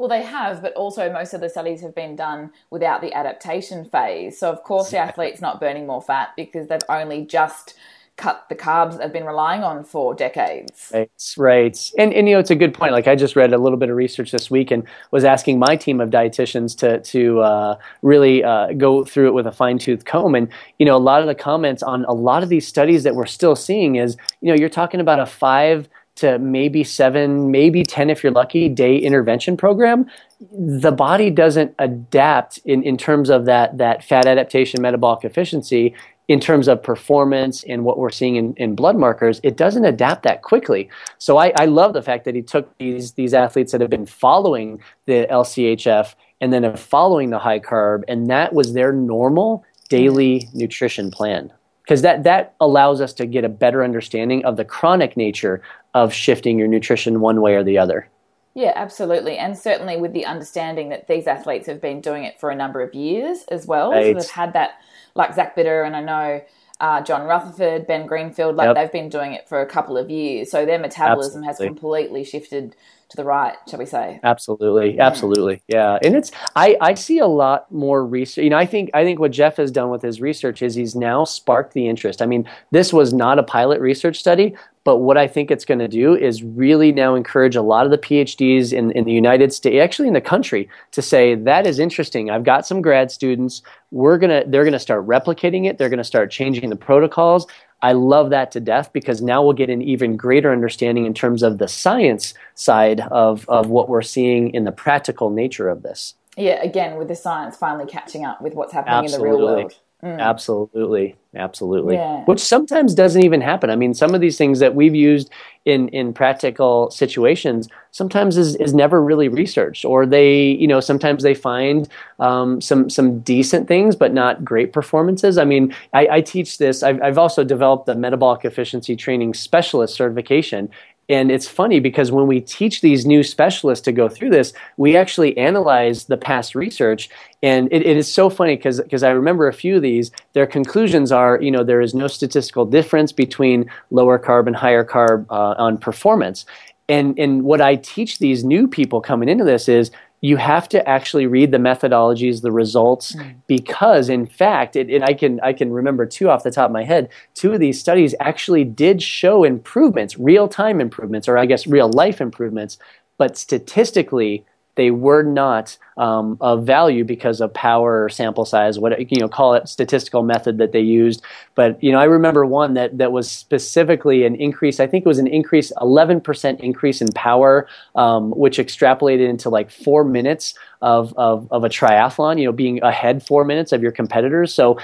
Well, they have, but also most of the studies have been done without the adaptation phase. So, of course, the athlete's not burning more fat because they've only just cut the carbs they've been relying on for decades. Right, right. And, and you know, it's a good point. Like I just read a little bit of research this week and was asking my team of dietitians to to uh, really uh, go through it with a fine tooth comb. And you know, a lot of the comments on a lot of these studies that we're still seeing is, you know, you're talking about a five to maybe seven, maybe 10 if you're lucky, day intervention program, the body doesn't adapt in, in terms of that, that fat adaptation metabolic efficiency in terms of performance and what we're seeing in, in blood markers, it doesn't adapt that quickly. So I, I love the fact that he took these, these athletes that have been following the LCHF and then following the high carb, and that was their normal daily nutrition plan because that that allows us to get a better understanding of the chronic nature of shifting your nutrition one way or the other. Yeah, absolutely. And certainly with the understanding that these athletes have been doing it for a number of years as well. So they've had that, like Zach Bitter, and I know uh, John Rutherford, Ben Greenfield, like Yep. they've been doing it for a couple of years. So their metabolism has completely shifted to the right, shall we say. Absolutely, absolutely, yeah. And it's I, I see a lot more research. You know, I think I think what Jeff has done with his research is he's now sparked the interest. I mean, this was not a pilot research study, but what I think it's going to do is really now encourage a lot of the PhDs in, in the United States, actually in the country, to say that is interesting. I've got some grad students. We're gonna they're gonna start replicating it. They're gonna start changing the protocols. I love that to death because now we'll get an even greater understanding in terms of the science side of, of what we're seeing in the practical nature of this. Yeah, again, with the science finally catching up with what's happening in the real Absolutely. World. Absolutely, absolutely. Yeah. Which sometimes doesn't even happen. I mean, some of these things that we've used in in practical situations sometimes is, is never really researched, or they, you know, sometimes they find um, some some decent things, but not great performances. I mean, I, I teach this. I've, I've also developed the metabolic efficiency training specialist certification, and it's funny because when we teach these new specialists to go through this, we actually analyze the past research. And it, it is so funny because I remember a few of these. Their conclusions are, you know, there is no statistical difference between lower carb and higher carb uh, on performance. And, and what I teach these new people coming into this is you have to actually read the methodologies, the results, hmm. because in fact, it, it, I can I can remember two off the top of my head. Two of these studies actually did show improvements, real time improvements, or I guess real life improvements, but statistically they were not um, of value because of power or sample size, what you know, call it statistical method that they used. But you know, I remember one that that was specifically an increase. I think it was an increase, 11% increase in power, um, which extrapolated into like four minutes of, of of a triathlon. You know, being ahead four minutes of your competitors. So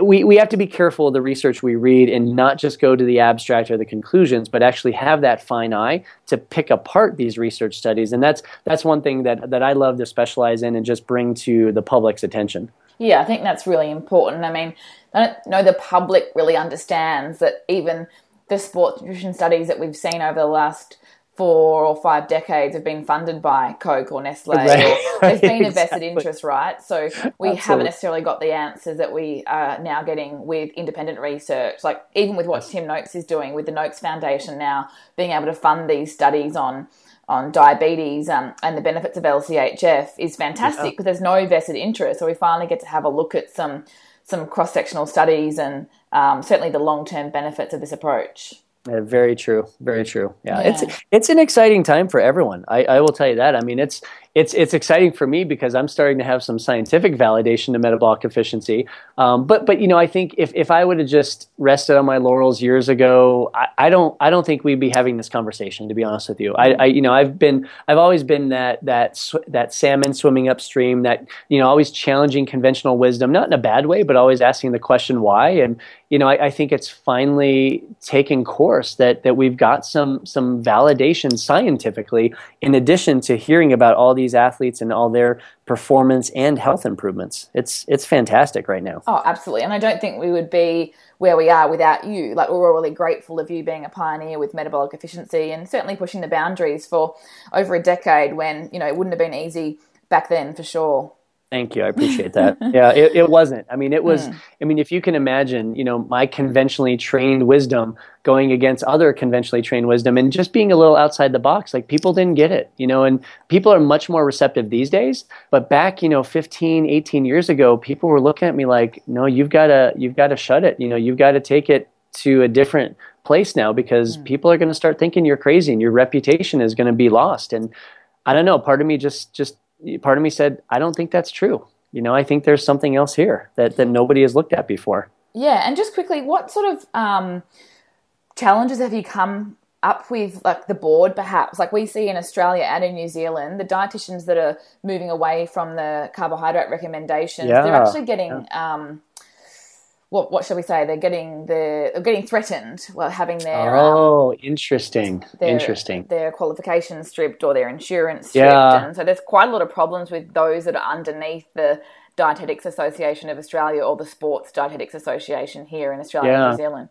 we, we have to be careful of the research we read and not just go to the abstract or the conclusions, but actually have that fine eye to pick apart these research studies. And that's that's one thing that, that I love to specialize in and just bring to the public's attention. Yeah, I think that's really important. I mean, I don't know the public really understands that even the sports nutrition studies that we've seen over the last four or five decades have been funded by Coke or Nestle. Right. Or there's been a vested interest, right? So we Absolutely. haven't necessarily got the answers that we are now getting with independent research. Like even with what. Tim Noakes is doing with the Noakes Foundation now, being able to fund these studies on on diabetes um, and the benefits of LCHF is fantastic because yeah. there's no vested interest. So we finally get to have a look at some some cross sectional studies and um, certainly the long term benefits of this approach. Yeah, very true. Very true. Yeah. yeah. It's it's an exciting time for everyone. I, I will tell you that. I mean, it's it's it's exciting for me because I'm starting to have some scientific validation to metabolic efficiency. Um, but but you know, I think if, if I would have just rested on my laurels years ago, I, I, don't I don't think we'd be having this conversation. To be honest with you, I, I you know I've been I've always been that that sw- that salmon swimming upstream. That you know always challenging conventional wisdom, not in a bad way, but always asking the question why. And you know I, I think it's finally taken course that that we've got some some validation scientifically in addition to hearing about all these these athletes and all their performance and health improvements. It's it's fantastic right now. Oh, absolutely. And I don't think we would be where we are without you. Like we're all really grateful of you being a pioneer with metabolic efficiency and certainly pushing the boundaries for over a decade when, you know, it wouldn't have been easy back then for sure. Thank you. I appreciate that. yeah, it, it, wasn't. I mean, it was, mm. I mean, if you can imagine, you know, my conventionally trained wisdom going against other conventionally trained wisdom and just being a little outside the box, like people didn't get it, you know, and people are much more receptive these days. But back, you know, 15, 18 years ago, people were looking at me like, no, you've got to, you've got to shut it. You know, you've got to take it to a different place now because mm. people are going to start thinking you're crazy and your reputation is going to be lost. And I don't know, part of me just, just, part of me said, I don't think that's true. You know, I think there's something else here that, that nobody has looked at before. Yeah, and just quickly, what sort of um, challenges have you come up with, like the board perhaps? Like we see in Australia and in New Zealand, the dietitians that are moving away from the carbohydrate recommendations, yeah. they're actually getting. Yeah. Um, what what shall we say? They're getting the they're getting threatened while having their oh um, interesting their, interesting their qualifications stripped or their insurance stripped, yeah. and so there's quite a lot of problems with those that are underneath the Dietetics Association of Australia or the Sports Dietetics Association here in Australia yeah. and New Zealand.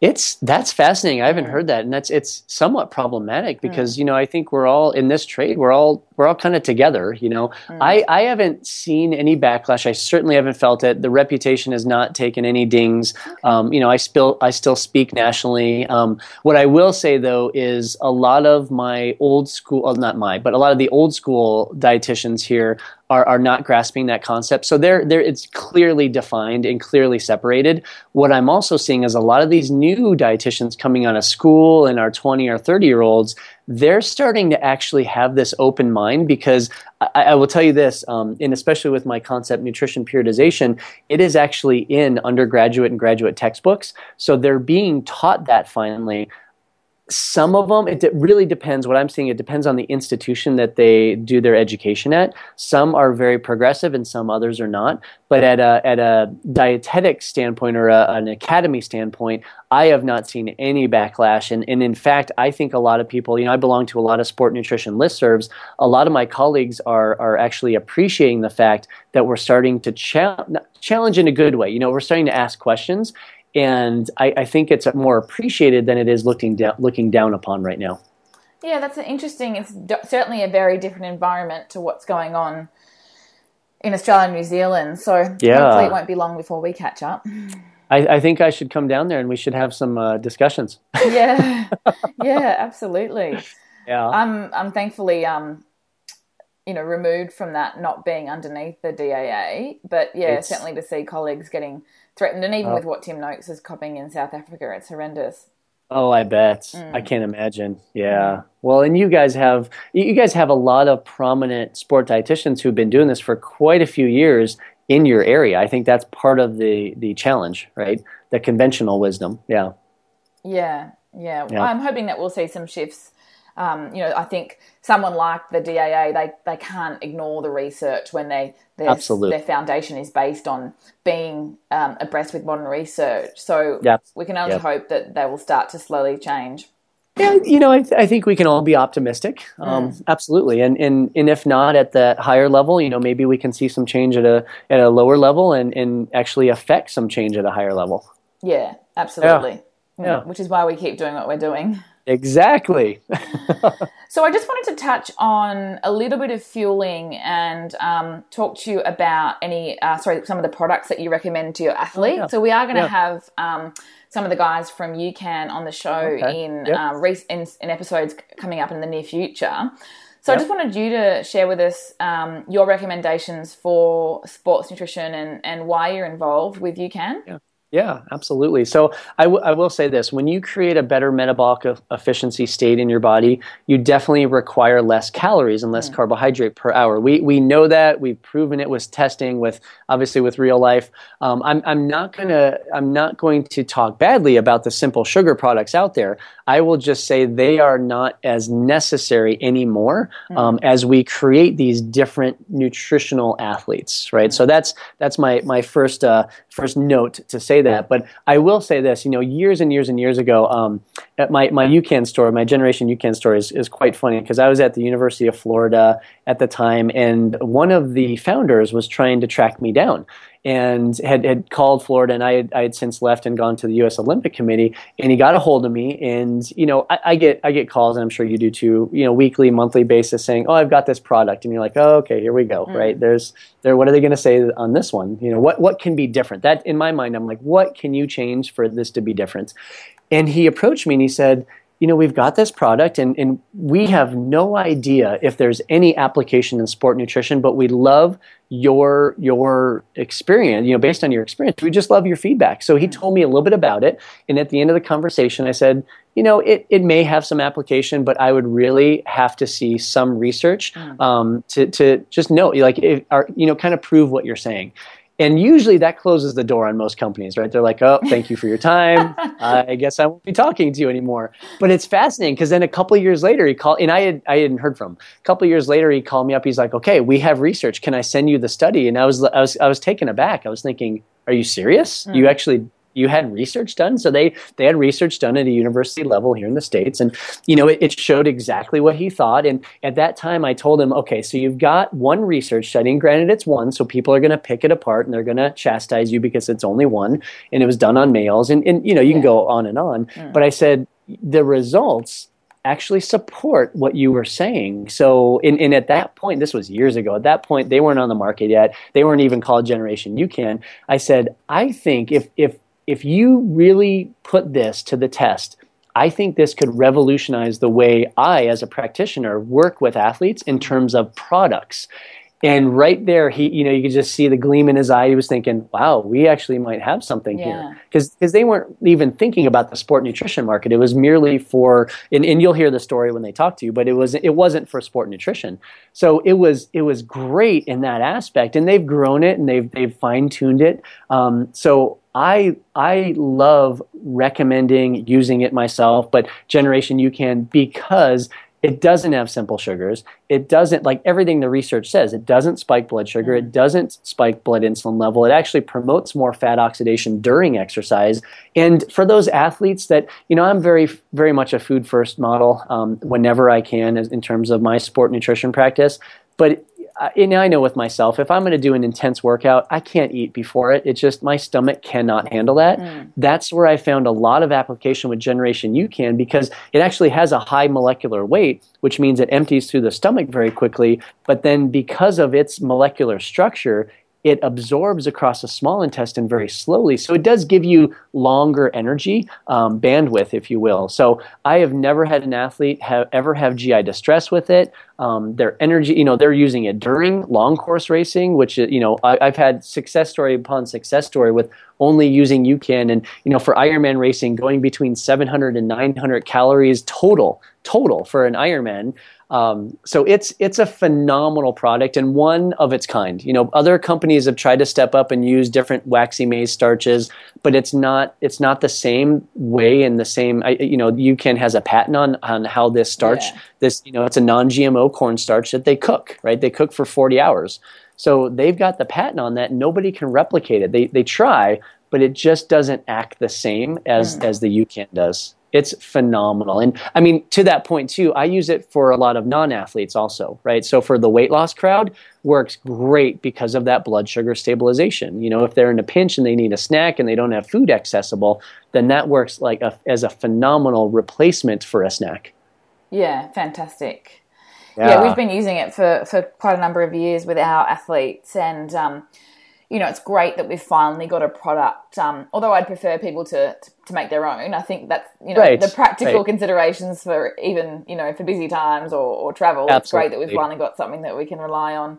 It's that's fascinating. I haven't heard that, and that's it's somewhat problematic because mm. you know I think we're all in this trade. We're all we're all kind of together. You know, mm. I I haven't seen any backlash. I certainly haven't felt it. The reputation has not taken any dings. Okay. Um, you know, I still I still speak nationally. Um, what I will say though is a lot of my old school, well, not my, but a lot of the old school dietitians here are, are not grasping that concept. So there, there, it's clearly defined and clearly separated. What I'm also seeing is a lot of these new dietitians coming out of school and our 20 or 30 year olds, they're starting to actually have this open mind because I, I will tell you this, um, and especially with my concept nutrition periodization, it is actually in undergraduate and graduate textbooks. So they're being taught that finally some of them it really depends what i'm seeing it depends on the institution that they do their education at. Some are very progressive and some others are not but at a, at a dietetic standpoint or a, an academy standpoint i have not seen any backlash. And, and in fact i think a lot of people you know i belong to a lot of sport nutrition listservs. A lot of my colleagues are, are actually appreciating the fact that we're starting to cha- challenge in a good way. You know we're starting to ask questions and I, I, think it's more appreciated than it is looking down looking down upon right now. Yeah, that's interesting. It's certainly a very different environment to what's going on in Australia and New Zealand. So yeah. hopefully it won't be long before we catch up. I, I think I should come down there and we should have some uh, discussions. yeah, yeah, absolutely. Yeah, I'm I'm thankfully um, you know removed from that not being underneath the DAA, but yeah, it's... certainly to see colleagues getting threatened. And even oh. with what Tim Noakes is copying in South Africa, it's horrendous. Oh, I bet. Mm. I can't imagine. Yeah. Well, and you guys have you guys have a lot of prominent sport dietitians who've been doing this for quite a few years in your area. I think that's part of the the challenge, right? The conventional wisdom. Yeah. Yeah, yeah. Yeah. I'm hoping that we'll see some shifts. Um, you know, I think someone like the DAA, they, they can't ignore the research when they their, their foundation is based on being um, abreast with modern research. So Yep. we can only Yep. hope that they will start to slowly change. Yeah, you know, I, th- I think we can all be optimistic. Um, Absolutely, and, and and if not at that higher level, you know, maybe we can see some change at a at a lower level and and actually affect some change at a higher level. Yeah, absolutely. Mm, Yeah. Which is why we keep doing what we're doing. Exactly. So I just wanted to touch on a little bit of fueling and um, talk to you about any, uh, sorry, some of the products that you recommend to your athletes. Oh, yeah. So we are going to Yeah. have um, some of the guys from UCAN on the show Okay. in, Yep. um, rec- in in episodes coming up in the near future. So I just wanted you to share with us um, your recommendations for sports nutrition and, and why you're involved with UCAN. Yeah, absolutely. So I, w- I will say this when you create a better metabolic e- efficiency state in your body, you definitely require less calories and less carbohydrate per hour. We, we know that. We've proven it with testing, with obviously with real life. Um, I'm, I'm, not gonna, I'm not going to talk badly about the simple sugar products out there. I will just say they are not as necessary anymore um, as we create these different nutritional athletes, right? So that's that's my my first uh, first note to say that. But I will say this, you know, years and years and years ago, um, at my my UCAN store, my Generation UCAN store is is quite funny because I was at the University of Florida at the time, and one of the founders was trying to track me down and had, had called Florida, and I had, I had since left and gone to the U.S. Olympic Committee, and he got a hold of me, and you know I, I get I get calls, and I'm sure you do too, you know, weekly, monthly basis, saying, "Oh, I've got this product," and you're like, "Oh, okay, here we go." Mm. Right? There's there. What are they going to say on this one? You know, what what can be different? That in my mind, I'm like, what can you change for this to be different? And he approached me and he said, you know, we've got this product and, and we have no idea if there's any application in sport nutrition, but we love your your experience, you know, based on your experience. We just love your feedback. So he told me a little bit about it. And at the end of the conversation, I said, you know, it, it may have some application, but I would really have to see some research um, to, to just know, like, if, are, you know, kind of prove what you're saying. And usually that closes the door on most companies, right? They're like, oh, thank you for your time. I guess I won't be talking to you anymore. But it's fascinating because then a couple of years later, he called, and I, had, I hadn't heard from him. A couple of years later, he called me up. He's like, okay, we have research. Can I send you the study? And I was, I was, I was taken aback. I was thinking, are you serious? You hmm. actually you had research done. So they they had research done at a university level here in the states. And you know it, it showed exactly what he thought. And at that time i told him okay so you've got one research study. And granted it's one. So people are going to pick it apart and they're going to chastise you because it's only one. And it was done on males. And, and you know you can go on and on. Mm. But i said the results actually support what you were saying. So, and, and at that point, this was years ago, at that point, they weren't on the market yet. They weren't even called Generation UCAN. I said, I think if, if, if you really put this to the test, I think this could revolutionize the way I, as a practitioner, work with athletes in terms of products. And right there, he, you know, you could just see the gleam in his eye. He was thinking, "Wow, we actually might have something Yeah. here," because cause they weren't even thinking about the sport nutrition market. It was merely for, and, and you'll hear the story when they talk to you, but it was it wasn't for sport nutrition. So it was it was great in that aspect, and they've grown it and they've they've fine tuned it. Um, so I I love recommending using it myself, but Generation UCAN because it doesn't have simple sugars. It doesn't like everything the research says. It doesn't spike blood sugar. It doesn't spike blood insulin level. It actually promotes more fat oxidation during exercise. And for those athletes that you know, I'm very very much a food first model um, whenever I can as- in terms of my sport nutrition practice. But I- and I know with myself, if I'm going to do an intense workout, I can't eat before it. It's just my stomach cannot handle that. Hmm. That's where I found a lot of application with Generation UCAN because it actually has a high molecular weight, which means it empties through the stomach very quickly. But then because of its molecular structure, it absorbs across the small intestine very slowly. So it does give you longer energy um, bandwidth, if you will. So I have never had an athlete have, ever have GI distress with it. um, their energy. You know, they're using it during long course racing, which you know I, have had success story upon success story with only using UCAN, and you know for Ironman racing, going between 700 and 900 calories total total for an Ironman. Um, so it's it's a phenomenal product and one of its kind. You know, other companies have tried to step up and use different waxy maize starches, but it's not it's not the same way and the same. You know, UCAN has a patent on on how this starch. Yeah. This you know, it's a non-GMO cornstarch that they cook. Right, they cook for 40 hours. So they've got the patent on that. Nobody can replicate it. They they try, but it just doesn't act the same as mm. as the UCAN does it's phenomenal. And I mean, to that point too, I use it for a lot of non-athletes also, right? So for the weight loss crowd, works great because of that blood sugar stabilization. You know, if they're in a pinch and they need a snack and they don't have food accessible, then that works like a, as a phenomenal replacement for a snack. Yeah, fantastic. Yeah. yeah. we've been using it for, for quite a number of years with our athletes, and um, you know, it's great that we've finally got a product. Um, although I'd prefer people to, to, to make their own. I think that's you know right, the practical right. considerations for even you know for busy times or, or travel. Absolutely. It's great that we've finally got something that we can rely on.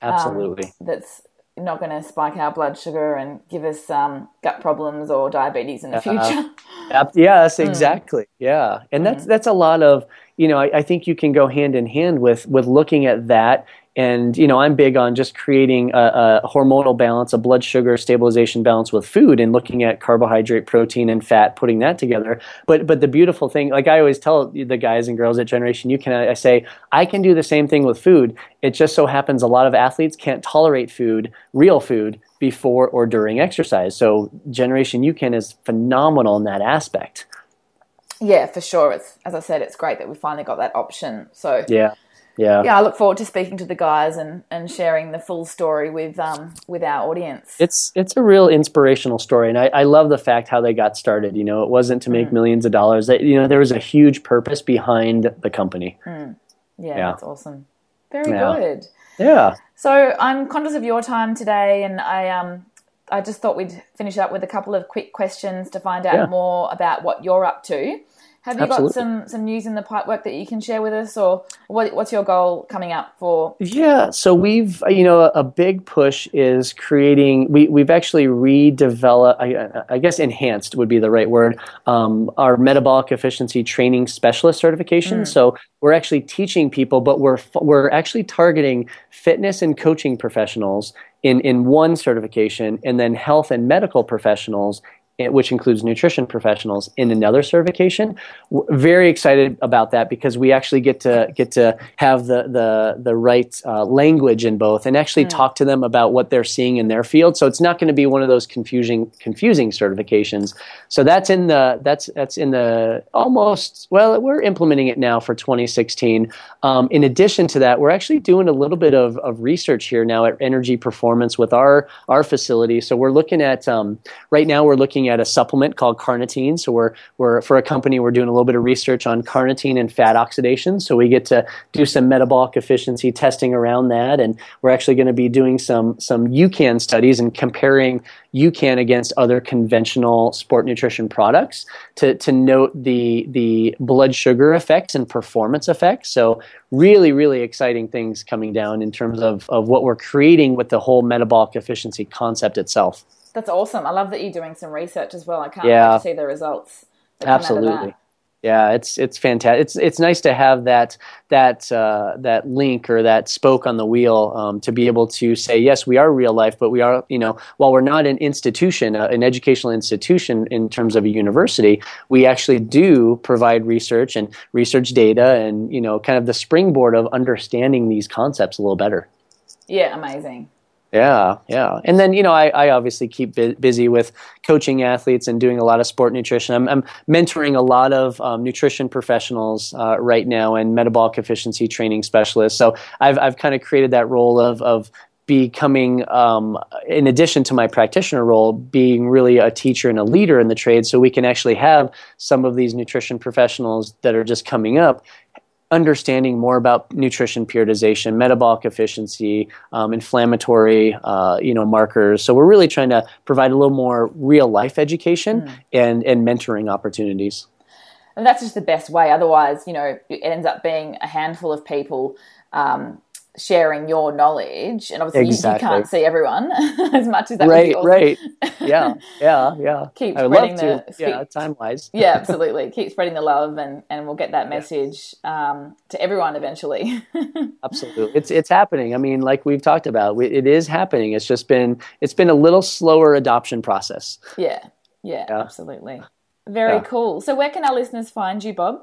Um, Absolutely. That's not going to spike our blood sugar and give us um, gut problems or diabetes in the uh, future. Uh, yes, hmm. exactly. Mm. Yeah, and that's mm. that's a lot of you know. I, I think you can go hand in hand with with looking at that and you know i'm big on just creating a, a, hormonal balance a blood sugar stabilization balance with food and looking at carbohydrate protein and fat putting that together. But but the beautiful thing like i always tell the guys and girls at generation UCAN i say i can do the same thing with food. It just so happens a lot of athletes can't tolerate food real food before or during exercise. So generation UCAN is phenomenal in that aspect. Yeah for sure. It's as i said it's great that we finally got that option. So yeah yeah yeah i look forward to speaking to the guys and and sharing the full story with um with our audience it's it's a real inspirational story and i, I love the fact how they got started you know it wasn't to make mm. millions of dollars that you know there was a huge purpose behind the company mm. yeah, yeah, that's awesome very yeah. good yeah so i'm conscious of your time today and i um I just thought we'd finish up with a couple of quick questions to find out yeah. more about what you're up to. Have you Absolutely. got some some news in the pipework that you can share with us, or what, what's your goal coming up for? Yeah, so we've you know a, a big push is creating. We we've actually redeveloped. I, I guess enhanced would be the right word. Um, our metabolic efficiency training specialist certification. Mm. So we're actually teaching people, but we're we're actually targeting fitness and coaching professionals in in one certification, and then health and medical professionals which includes nutrition professionals in another certification. We're very excited about that because we actually get to get to have the the the right uh, language in both and actually mm. talk to them about what they're seeing in their field. So it's not going to be one of those confusing confusing certifications. So that's in the that's that's in the almost well we're implementing it now for 2016. Um, in addition to that, we're actually doing a little bit of, of research here now at eNRG Performance with our our facility. So we're looking at um, right now we're looking at a supplement called carnitine. So we're we're for a company we're doing a little bit of research on carnitine and fat oxidation. So we get to do some metabolic efficiency testing around that, and we're actually going to be doing some some UCAN studies and comparing UCAN against other conventional sport nutrition products to to note the the blood sugar effects and performance effects. So really really exciting things coming down in terms of of what we're creating with the whole metabolic efficiency concept itself. That's awesome. I love that you're doing some research as well. I can't yeah. wait to see the results. Absolutely. Yeah, it's it's fantastic. It's it's nice to have that that uh, that link or that spoke on the wheel um, to be able to say yes, we are real life, but we are you know while we're not an institution, uh, an educational institution in terms of a university, we actually do provide research and research data and you know kind of the springboard of understanding these concepts a little better. Yeah, amazing. Yeah, yeah. And then, you know, I, I obviously keep bu- busy with coaching athletes and doing a lot of sport nutrition. I'm, I'm mentoring a lot of um, nutrition professionals uh, right now and metabolic efficiency training specialists. So I've, I've kind of created that role of, of becoming, um, in addition to my practitioner role, being really a teacher and a leader in the trade so we can actually have some of these nutrition professionals that are just coming up understanding more about nutrition periodization, metabolic efficiency, um, inflammatory, uh, you know, markers. So we're really trying to provide a little more real life education mm. and and mentoring opportunities. and that's just the best way. Otherwise, you know, it ends up being a handful of people um, sharing your knowledge, and obviously Exactly. you, you can't see everyone as much as that right, would be awesome. right. Yeah, yeah, yeah. Keep I spreading the- Yeah, time wise. yeah, absolutely. Keep spreading the love, and and we'll get that message um, to everyone eventually. Absolutely, it's it's happening. I mean, like we've talked about, we, it is happening. It's just been it's been a little slower adoption process. yeah, yeah, Yeah. absolutely. Very Yeah. cool. So, where can our listeners find you, Bob?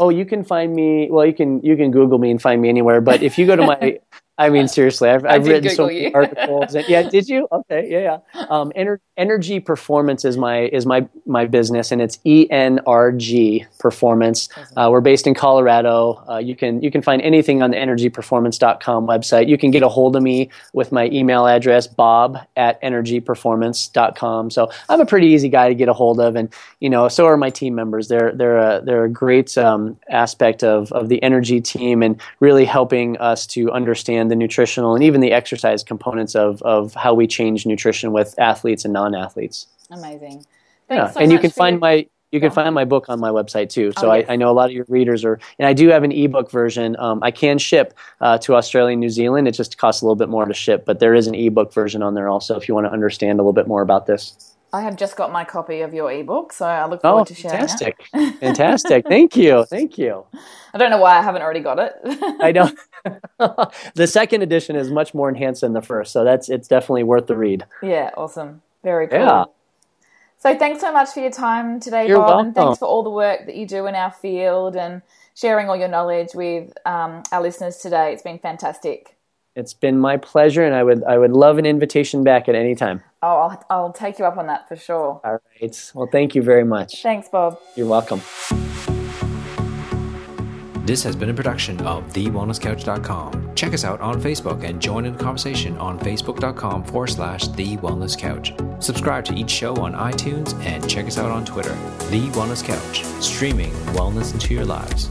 Oh, you can find me. Well, you can you can Google me and find me anywhere. But if you go to my, I mean, seriously, I've, I've written so many you. articles. And, yeah, did you? Okay, yeah, yeah. Um, Ener- eNRG Performance is my is my my business, and it's E N R G Performance. Uh, we're based in Colorado. Uh, you can you can find anything on the eNRGPerformance.com website. You can get a hold of me with my email address, Bob at eNRGPerformance.com. So I'm a pretty easy guy to get a hold of, and you know, so are my team members. They're they're a, they're a great um, aspect of of the energy team, and really helping us to understand the nutritional and even the exercise components of of how we change nutrition with athletes and non-athletes. Amazing. Yeah, so and you can find your- my you can find my book on my website too. So Oh, yes. I, I know a lot of your readers are, and I do have an ebook version. Um, I can ship uh, to Australia and New Zealand. It just costs a little bit more to ship, but there is an ebook version on there also if you want to understand a little bit more about this. I have just got my copy of your ebook, so I look Oh, forward to sharing fantastic! it. fantastic! Thank you, thank you. I don't know why I haven't already got it. I don't. the second edition is much more enhanced than the first, so that's it's definitely worth the read. yeah, awesome. Very cool. Yeah. So thanks so much for your time today, You're Bob, and thanks for all the work that you do in our field and sharing all your knowledge with um, our listeners today. It's been fantastic. It's been my pleasure, and I would I would love an invitation back at any time. Oh, I'll, I'll take you up on that for sure. All right. Well, thank you very much. Thanks, Bob. You're welcome. This has been a production of TheWellnessCouch.com. Check us out on Facebook and join in the conversation on Facebook.com forward slash The Wellness Couch. Subscribe to each show on iTunes and check us out on Twitter. The Wellness Couch, streaming wellness into your lives.